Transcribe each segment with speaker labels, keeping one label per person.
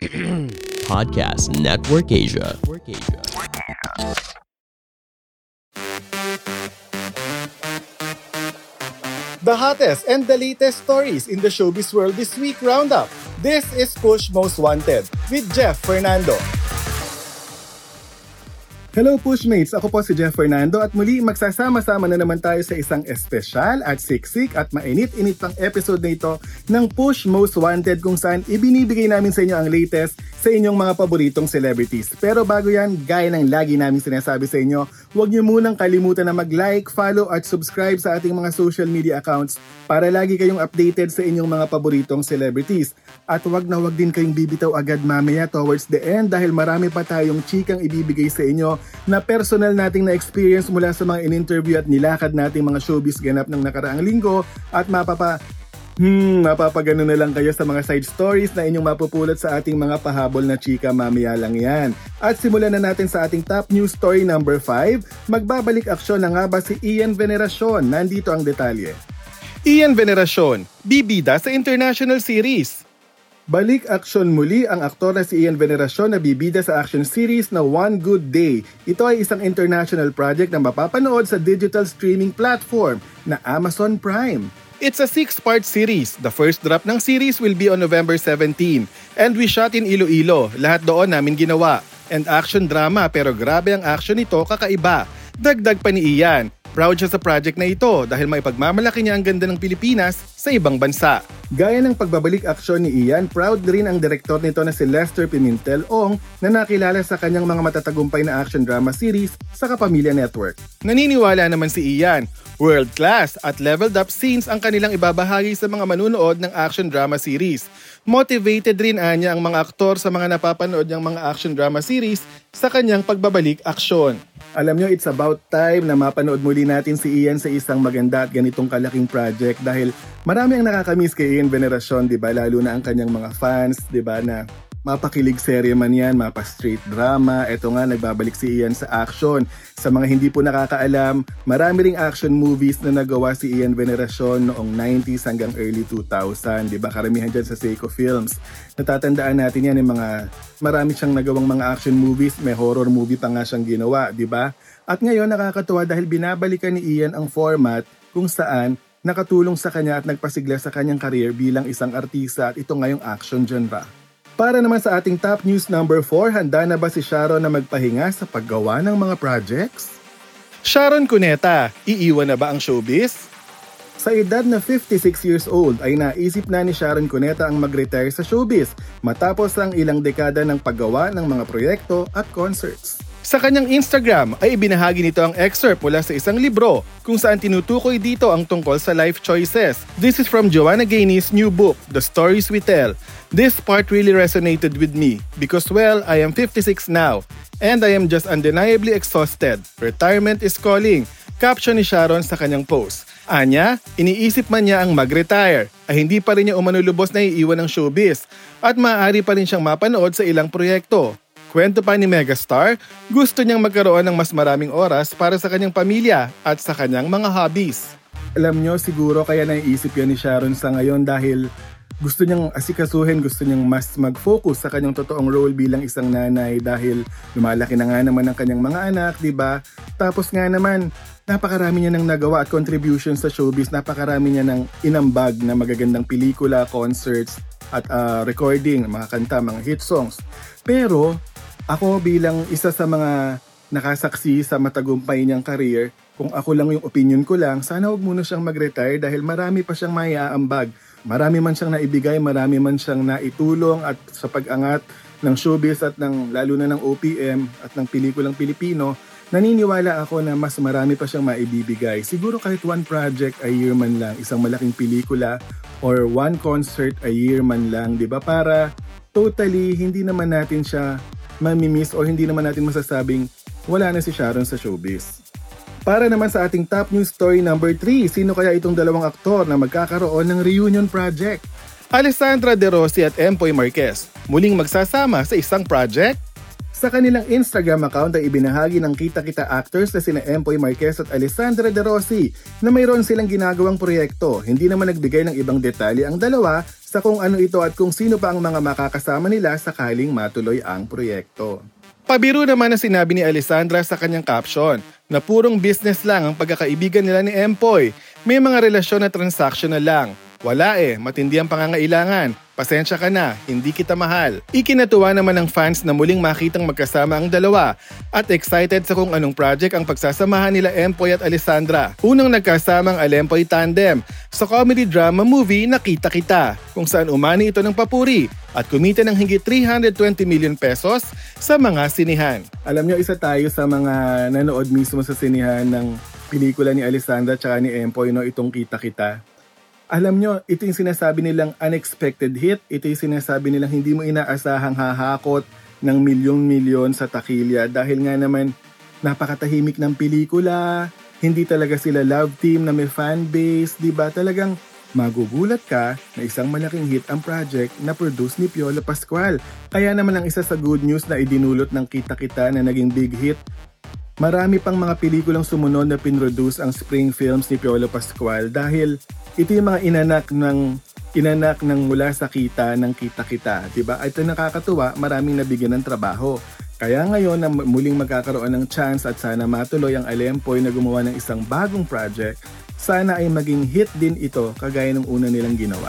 Speaker 1: Podcast Network Asia.
Speaker 2: The hottest and the latest stories in the showbiz world this week roundup. This is Push Most Wanted with Jeff Fernando. Hello Pushmates! Ako po si Jeff Fernando at muli magsasama-sama na naman tayo sa isang espesyal at siksik at mainit-init pang episode na ito ng Push Most Wanted kung saan ibinibigay namin sa inyo ang latest sa inyong mga paboritong celebrities. Pero bago yan, gaya ng lagi namin sinasabi sa inyo, huwag niyo munang kalimutan na mag-like, follow at subscribe sa ating mga social media accounts para lagi kayong updated sa inyong mga paboritong celebrities. At huwag na huwag din kayong bibitaw agad mamaya towards the end dahil marami pa tayong chikang ibibigay sa inyo na personal nating na experience mula sa mga in-interview at nilakad nating mga showbiz ganap ng nakaraang linggo at mapapa Hmm, mapapagano na lang kayo sa mga side stories na inyong mapupulot sa ating mga pahabol na chika mamaya lang yan. At simulan na natin sa ating top news story number 5. Magbabalik aksyon na nga ba si Ian Veneracion? Nandito ang detalye. Ian Veneracion, bibida sa international series. Balik aksyon muli ang aktor na si Ian Veneracion na bibida sa action series na One Good Day. Ito ay isang international project na mapapanood sa digital streaming platform na Amazon Prime. It's a six-part series. The first drop ng series will be on November 17. And we shot in Iloilo. Lahat doon namin ginawa. And action drama pero grabe ang action nito kakaiba. Dagdag pa ni Ian. Proud siya sa project na ito dahil may pagmamalaki niya ang ganda ng Pilipinas sa ibang bansa. Gaya ng pagbabalik aksyon ni Ian, proud rin ang direktor nito na si Lester Pimentel Ong na nakilala sa kanyang mga matatagumpay na action drama series sa Kapamilya Network. Naniniwala naman si Ian, world class at leveled up scenes ang kanilang ibabahagi sa mga manunood ng action drama series. Motivated rin anya ang mga aktor sa mga napapanood niyang mga action drama series sa kanyang pagbabalik aksyon. Alam nyo, it's about time na mapanood muli natin si Ian sa isang maganda at ganitong kalaking project dahil marami ang nakakamiss kay Ian Veneracion, di ba? Lalo na ang kanyang mga fans, di ba, na mapakilig serye man yan, mapa straight drama. Ito nga, nagbabalik si Ian sa action. Sa mga hindi po nakakaalam, marami ring action movies na nagawa si Ian Veneracion noong 90s hanggang early 2000. Di ba? Karamihan dyan sa Seiko Films. Natatandaan natin yan yung mga marami siyang nagawang mga action movies. May horror movie pa nga siyang ginawa, di ba? At ngayon nakakatuwa dahil binabalikan ni Ian ang format kung saan nakatulong sa kanya at nagpasigla sa kanyang career bilang isang artista at ito ngayong action genre. Para naman sa ating top news number 4, handa na ba si Sharon na magpahinga sa paggawa ng mga projects? Sharon Cuneta, iiwan na ba ang showbiz? Sa edad na 56 years old ay naisip na ni Sharon Cuneta ang mag-retire sa showbiz matapos ang ilang dekada ng paggawa ng mga proyekto at concerts. Sa kanyang Instagram ay ibinahagi nito ang excerpt mula sa isang libro kung saan tinutukoy dito ang tungkol sa life choices. This is from Joanna Gaines' new book, The Stories We Tell. This part really resonated with me because well, I am 56 now and I am just undeniably exhausted. Retirement is calling. Caption ni Sharon sa kanyang post. Anya, iniisip man niya ang mag-retire ay hindi pa rin niya umanulubos na iiwan ng showbiz at maaari pa rin siyang mapanood sa ilang proyekto. Kwento pa ni Megastar, gusto niyang magkaroon ng mas maraming oras para sa kanyang pamilya at sa kanyang mga hobbies. Alam niyo, siguro kaya naiisip yan ni Sharon sa ngayon dahil gusto niyang asikasuhin, gusto niyang mas mag-focus sa kanyang totoong role bilang isang nanay dahil lumalaki na nga naman ang kanyang mga anak, di ba? Tapos nga naman, napakarami niya nang nagawa at contribution sa showbiz, napakarami niya nang inambag na magagandang pelikula, concerts, at uh, recording, mga kanta, mga hit songs. Pero ako bilang isa sa mga nakasaksi sa matagumpay niyang career, kung ako lang yung opinion ko lang, sana huwag muna siyang mag-retire dahil marami pa siyang maiaambag. Marami man siyang naibigay, marami man siyang naitulong at sa pag-angat ng showbiz at ng, lalo na ng OPM at ng pelikulang Pilipino, naniniwala ako na mas marami pa siyang maibibigay. Siguro kahit one project a year man lang, isang malaking pelikula or one concert a year man lang, di ba? Para totally hindi naman natin siya mamimiss o hindi naman natin masasabing wala na si Sharon sa showbiz. Para naman sa ating top news story number 3, sino kaya itong dalawang aktor na magkakaroon ng reunion project? Alessandra De Rossi at Empoy Marquez muling magsasama sa isang project? Sa kanilang Instagram account ay ibinahagi ng kita-kita actors na sina Empoy Marquez at Alessandra De Rossi na mayroon silang ginagawang proyekto. Hindi naman nagbigay ng ibang detalye ang dalawa sa kung ano ito at kung sino pa ang mga makakasama nila sakaling matuloy ang proyekto. Pabiro naman na sinabi ni Alessandra sa kanyang caption na purong business lang ang pagkakaibigan nila ni Empoy. May mga relasyon na transactional lang. Wala eh, matindi ang pangangailangan. Pasensya ka na, hindi kita mahal. Ikinatuwa naman ng fans na muling makitang magkasama ang dalawa at excited sa kung anong project ang pagsasamahan nila Empoy at Alessandra. Unang nagkasama ang Alempoy Tandem sa comedy drama movie Nakita Kita kung saan umani ito ng papuri at kumita ng higit 320 million pesos sa mga sinihan. Alam nyo, isa tayo sa mga nanood mismo sa sinihan ng pelikula ni Alessandra at ni Empoy no, itong Kita Kita alam nyo, ito yung sinasabi nilang unexpected hit. Ito yung sinasabi nilang hindi mo inaasahang hahakot ng milyon-milyon sa takilya dahil nga naman napakatahimik ng pelikula, hindi talaga sila love team na may fan base, di ba? Talagang magugulat ka na isang malaking hit ang project na produce ni Piolo Pascual. Kaya naman ang isa sa good news na idinulot ng kita-kita na naging big hit Marami pang mga pelikulang sumunod na pinroduce ang spring films ni Piolo Pascual dahil ito yung mga inanak ng inanak ng mula sa kita ng kita-kita, 'di ba? Ito nakakatuwa, maraming nabigyan ng trabaho. Kaya ngayon na muling magkakaroon ng chance at sana matuloy ang Alempoy na gumawa ng isang bagong project, sana ay maging hit din ito kagaya ng una nilang ginawa.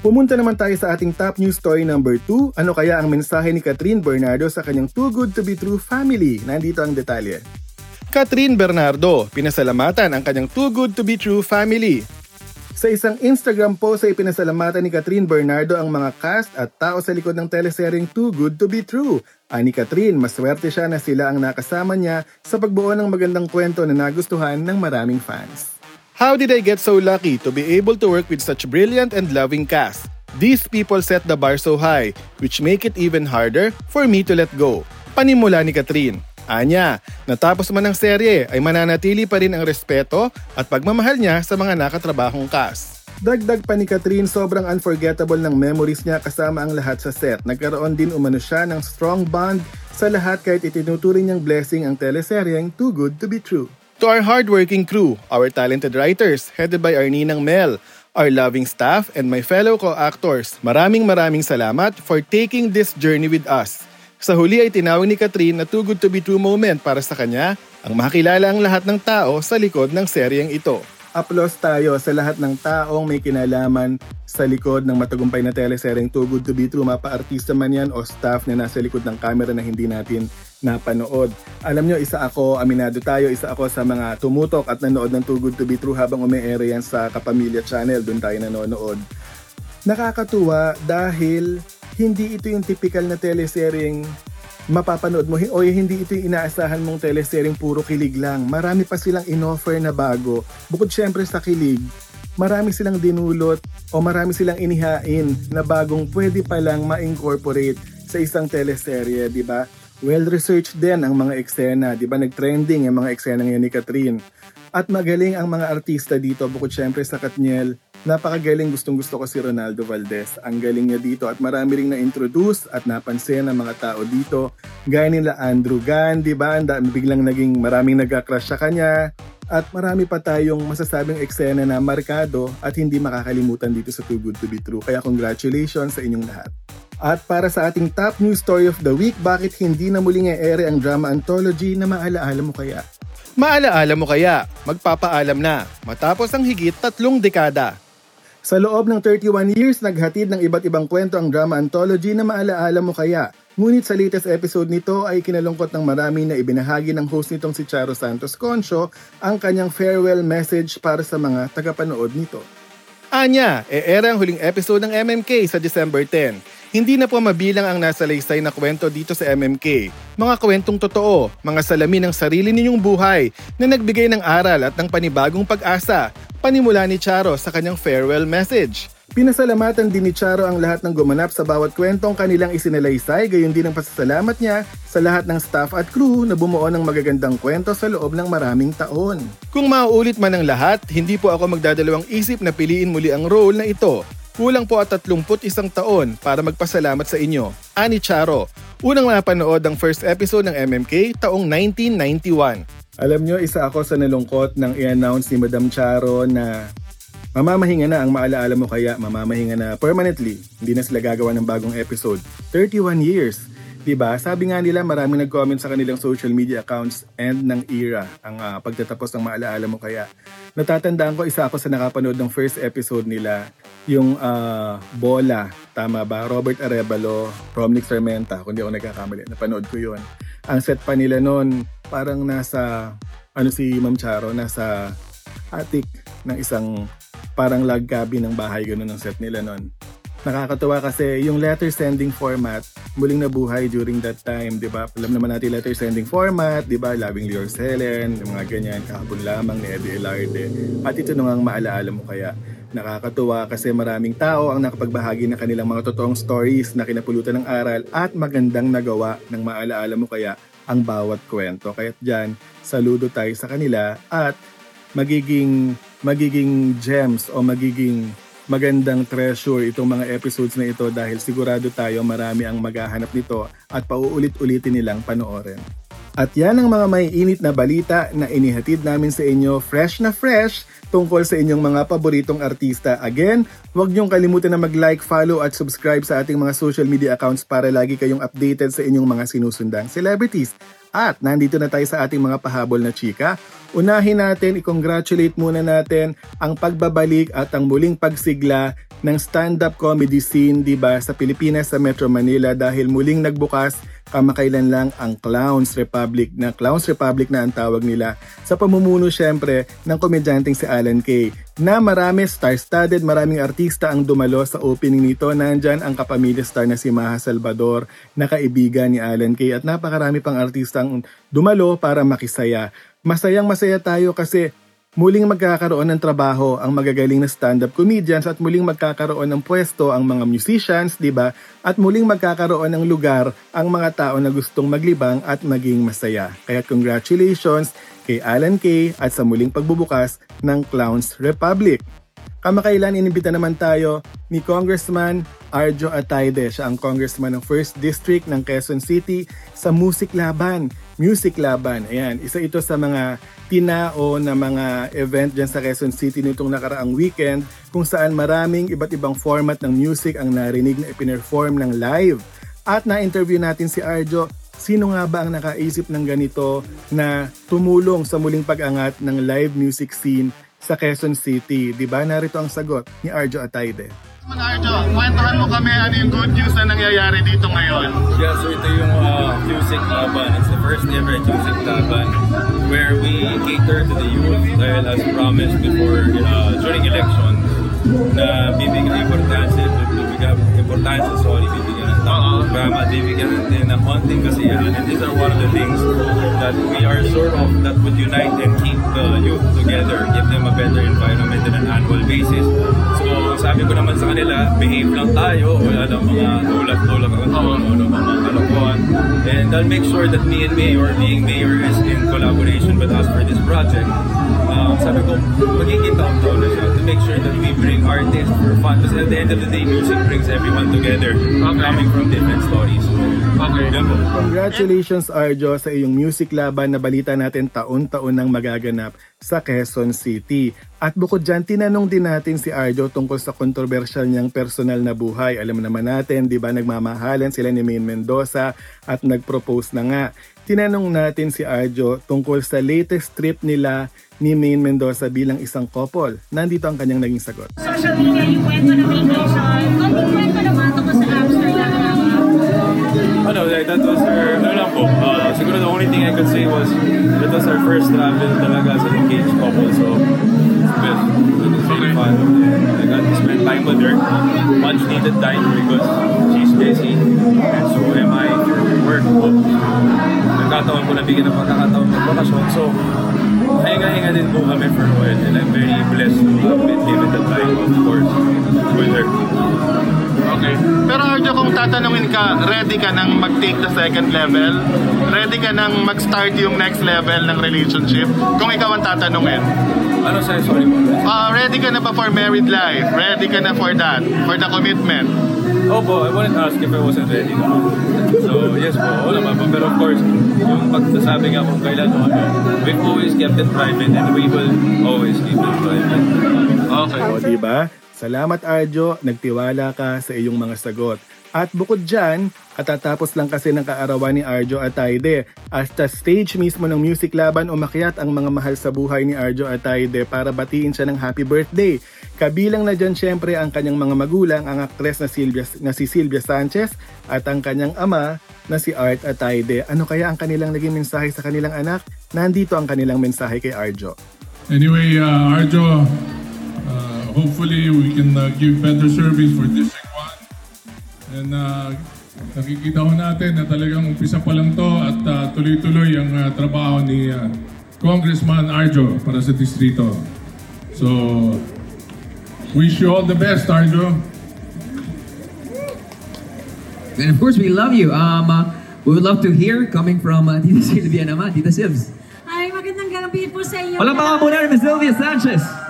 Speaker 2: Pumunta naman tayo sa ating top news story number 2. Ano kaya ang mensahe ni Catherine Bernardo sa kanyang Too Good To Be True family? Nandito ang detalye. Catherine Bernardo, pinasalamatan ang kanyang Too Good To Be True family. Sa isang Instagram post ay pinasalamatan ni Catherine Bernardo ang mga cast at tao sa likod ng teleseryeng Too Good To Be True. Ani Catherine, maswerte siya na sila ang nakasama niya sa pagbuo ng magandang kwento na nagustuhan ng maraming fans. How did I get so lucky to be able to work with such brilliant and loving cast? These people set the bar so high, which make it even harder for me to let go. Panimula ni Catherine. Anya, natapos man ang serye ay mananatili pa rin ang respeto at pagmamahal niya sa mga nakatrabahong cast. Dagdag pa ni Catherine, sobrang unforgettable ng memories niya kasama ang lahat sa set. Nagkaroon din umano siya ng strong bond sa lahat kahit itinuturing niyang blessing ang teleseryeng Too Good To Be True. To our hardworking crew, our talented writers, headed by our Ninang Mel, our loving staff, and my fellow co-actors, maraming maraming salamat for taking this journey with us. Sa huli ay tinawag ni Catherine na too good to be true moment para sa kanya ang makilala ang lahat ng tao sa likod ng seryeng ito. Aplos tayo sa lahat ng taong may kinalaman sa likod ng matagumpay na teleseryeng Too Good To Be True, mapa-artista man yan o staff na nasa likod ng camera na hindi natin napanood. Alam nyo, isa ako, aminado tayo, isa ako sa mga tumutok at nanood ng Too Good To Be True habang umi-air yan sa Kapamilya Channel, doon tayo nanonood. Nakakatuwa dahil hindi ito yung typical na teleseryeng mapapanood mo o hindi ito yung inaasahan mong teleseryeng puro kilig lang. Marami pa silang inoffer na bago. Bukod syempre sa kilig, marami silang dinulot o marami silang inihain na bagong pwede palang ma-incorporate sa isang teleserye, di ba? Well-researched din ang mga eksena, di ba? Nag-trending ang mga eksena ngayon ni Catherine. At magaling ang mga artista dito bukod syempre sa Katniel Napakagaling gustong gusto ko si Ronaldo Valdez. Ang galing niya dito at marami ring na-introduce at napansin ng mga tao dito. Gaya nila Andrew Gan, di ba? Biglang naging maraming nagka-crush sa kanya. At marami pa tayong masasabing eksena na markado at hindi makakalimutan dito sa Too Good To Be True. Kaya congratulations sa inyong lahat. At para sa ating top news story of the week, bakit hindi na muling e-ere ang drama anthology na maalaala mo kaya? Maalaala mo kaya, magpapaalam na, matapos ang higit tatlong dekada. Sa loob ng 31 years, naghatid ng iba't ibang kwento ang drama anthology na maalaala mo kaya. Ngunit sa latest episode nito ay kinalungkot ng marami na ibinahagi ng host nitong si Charo Santos Concho ang kanyang farewell message para sa mga tagapanood nito. Anya, e-era ang huling episode ng MMK sa December 10. Hindi na po mabilang ang nasa laysay na kwento dito sa MMK. Mga kwentong totoo, mga salamin ng sarili ninyong buhay na nagbigay ng aral at ng panibagong pag-asa. Panimula ni Charo sa kanyang farewell message. Pinasalamatan din ni Charo ang lahat ng gumanap sa bawat kwentong kanilang isinalaysay, gayon din ang pasasalamat niya sa lahat ng staff at crew na bumuo ng magagandang kwento sa loob ng maraming taon. Kung mauulit man ang lahat, hindi po ako magdadalawang isip na piliin muli ang role na ito. Kulang po at 31 taon para magpasalamat sa inyo. Ani Charo, unang napanood ang first episode ng MMK taong 1991. Alam nyo, isa ako sa nalungkot nang i-announce ni Madam Charo na Mamamahinga na ang maalaala mo kaya mamamahinga na permanently. Hindi na sila gagawa ng bagong episode. 31 years. 'Di ba? Sabi nga nila maraming nag-comment sa kanilang social media accounts and ng era ang uh, pagtatapos ng maalaala mo kaya. Natatandaan ko isa ako sa nakapanood ng first episode nila, yung uh, Bola, tama ba? Robert Arevalo, Romnick Fermenta, kung di ako nagkakamali. Napanood ko 'yon. Ang set pa nila noon, parang nasa ano si Ma'am Charo, nasa attic ng isang parang log cabin ng bahay ganun ang set nila noon. Nakakatuwa kasi yung letter sending format muling nabuhay during that time, 'di ba? Alam naman natin letter sending format, 'di ba? Loving Lior Helen, yung mga ganyan, kahapon lamang ni Eddie Elarde. At ito nung ang maalaala mo kaya. Nakakatuwa kasi maraming tao ang nakapagbahagi ng kanilang mga totoong stories na kinapulutan ng aral at magandang nagawa ng maalaala mo kaya ang bawat kwento. Kaya dyan, saludo tayo sa kanila at magiging magiging gems o magiging magandang treasure itong mga episodes na ito dahil sigurado tayo marami ang maghahanap nito at pauulit-ulitin nilang panoorin. At yan ang mga may init na balita na inihatid namin sa inyo fresh na fresh tungkol sa inyong mga paboritong artista. Again, huwag niyong kalimutan na mag-like, follow at subscribe sa ating mga social media accounts para lagi kayong updated sa inyong mga sinusundang celebrities. At nandito na tayo sa ating mga pahabol na chika. Unahin natin, i-congratulate muna natin ang pagbabalik at ang muling pagsigla ng stand-up comedy scene, 'di ba, sa Pilipinas sa Metro Manila dahil muling nagbukas kamakailan lang ang Clowns Republic na Clowns Republic na ang tawag nila sa pamumuno syempre ng komedyanteng si Alan Kay na marami star-studded, maraming artista ang dumalo sa opening nito. Nandyan ang kapamilya star na si Maha Salvador na kaibigan ni Alan Kay at napakarami pang artista ang dumalo para makisaya. Masayang masaya tayo kasi Muling magkakaroon ng trabaho ang magagaling na stand-up comedians at muling magkakaroon ng pwesto ang mga musicians, 'di ba? At muling magkakaroon ng lugar ang mga tao na gustong maglibang at maging masaya. Kaya congratulations kay Alan Kay at sa muling pagbubukas ng Clowns Republic. Kamakailan inibita naman tayo ni Congressman Arjo Atayde. Siya ang congressman ng 1st District ng Quezon City sa Music Laban. Music Laban, ayan, isa ito sa mga tinao na mga event dyan sa Quezon City nitong nakaraang weekend kung saan maraming iba't ibang format ng music ang narinig na ipinerform ng live. At na-interview natin si Arjo Sino nga ba ang nakaisip ng ganito na tumulong sa muling pag-angat ng live music scene sa Quezon City. Di ba? Narito ang sagot ni Arjo Atayde.
Speaker 3: Mga Arjo, kwentuhan mo kami ano yung good news na nangyayari dito ngayon.
Speaker 4: Yeah, so ito yung uh, Music Laban. It's the first ever Music Laban where we cater to the youth dahil as promised before uh, during election na bibigyan importansya, bibigyan importansya, sorry, bibigyan ng tao programa, bibigyan natin ng konting kasiyahan. And these are one of the things that we are sort of that would unite and keep the youth together, give them a better environment on an annual basis. So sabi ko naman sa kanila, behave lang tayo, wala lang mga tulad-tulad ang ano, mga kalokohan. And I'll make sure that me and Mayor, being Mayor is in collaboration with us for this project. Um, sabi ko, magiging taon-taon na siya to make sure that we bring artists for fun. Because at the end of the day, music brings everyone together okay. coming from different stories. Okay.
Speaker 2: Congratulations Arjo sa iyong music laban na balita natin taon-taon nang magaganap sa Quezon City. At bukod dyan, tinanong din natin si Arjo tungkol sa kontrobersyal niyang personal na buhay. Alam naman natin, di ba nagmamahalan sila ni Maine Mendoza at nag-propose na nga. Tinanong natin si Arjo tungkol sa latest trip nila ni Maine Mendoza bilang isang couple. Nandito ang kanyang naging sagot.
Speaker 5: Social media, yung kwento na may nation, konting kwento naman tungkol sa Amsterdam
Speaker 4: ano, like, that was lang po, uh, siguro the only thing I could say was, that was our first travel talaga as an engaged couple. So, best. It was really fun. I got to spend time with her. Much needed time because she's busy. And so am I through work. Nagkataon ko na bigyan ng pagkakataon ng bakasyon. So, hinga-hinga din po kami for a while. And I'm very blessed to have been given the time, of course, with her.
Speaker 3: Okay. Pero Arjo, kung tatanungin ka, ready ka nang mag-take the second level? Ready ka nang mag-start yung next level ng relationship? Kung ikaw ang tatanungin.
Speaker 4: Ano sa'yo? Sorry po.
Speaker 3: Ah, ready ka na ba for married life? Ready ka na for that? For the commitment?
Speaker 4: Opo, I wouldn't ask if I wasn't ready naman. So, yes po, oo naman po. Pero of course, yung pagsasabi nga kung kailan o ano, we've always kept it private and we will always keep it private.
Speaker 3: Okay.
Speaker 2: O, di ba? Salamat Arjo, nagtiwala ka sa iyong mga sagot. At bukod dyan, katatapos lang kasi ng kaarawan ni Arjo Ataide. At sa stage mismo ng Music Laban, umakyat ang mga mahal sa buhay ni Arjo Ataide para batiin siya ng happy birthday. Kabilang na dyan syempre ang kanyang mga magulang, ang aktres na, Silvia, na si Silvia Sanchez at ang kanyang ama na si Art Ataide. Ano kaya ang kanilang naging mensahe sa kanilang anak? Nandito ang kanilang mensahe kay Arjo.
Speaker 6: Anyway, uh, Arjo, hopefully we can uh, give better service for District 1. And uh, nakikita ko natin na talagang umpisa pa lang to at uh, tuloy-tuloy ang uh, trabaho ni uh, Congressman Arjo para sa distrito. So, wish you all the best, Arjo.
Speaker 7: And of course, we love you. Um, uh, we would love to hear coming from uh, Tita Sylvia naman, Tita Sibs.
Speaker 5: Ay, magandang gabi po sa inyo.
Speaker 7: Walang mga muna Ms. Sylvia Sanchez.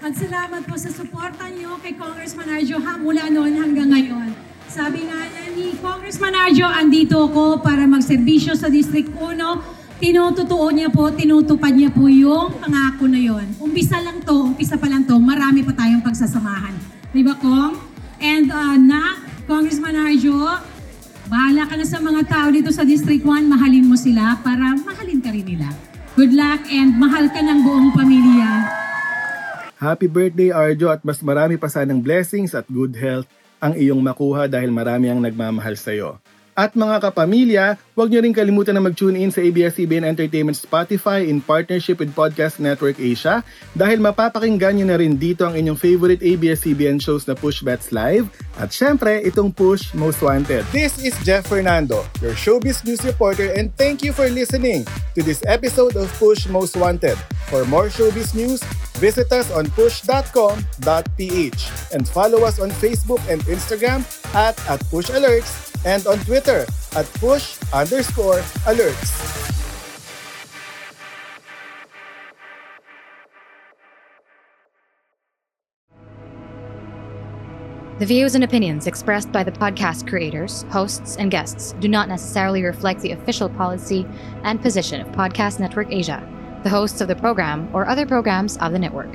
Speaker 5: At salamat po sa suporta niyo kay Congressman Arjo ha, mula noon hanggang ngayon. Sabi nga niya ni Congressman Arjo, andito ako para magserbisyo sa District 1. Tinututuo niya po, tinutupad niya po yung pangako na yon. Umpisa lang to, umpisa pa lang to, marami pa tayong pagsasamahan. Di ba, Kong? And uh, na, Congressman Arjo, bahala ka na sa mga tao dito sa District 1, mahalin mo sila para mahalin ka rin nila. Good luck and mahal ka ng buong pamilya.
Speaker 2: Happy birthday Arjo at mas marami pa sanang blessings at good health ang iyong makuha dahil marami ang nagmamahal sa iyo. At mga kapamilya, huwag niyo rin kalimutan na mag-tune in sa ABS-CBN Entertainment Spotify in partnership with Podcast Network Asia dahil mapapakinggan niyo na rin dito ang inyong favorite ABS-CBN shows na Push Bets Live at syempre itong Push Most Wanted. This is Jeff Fernando, your showbiz news reporter and thank you for listening to this episode of Push Most Wanted. For more showbiz news, visit us on push.com.ph and follow us on Facebook and Instagram at, at Push and on Twitter at push underscore alerts.
Speaker 8: The views and opinions expressed by the podcast creators, hosts, and guests do not necessarily reflect the official policy and position of Podcast Network Asia, the hosts of the program, or other programs of the network.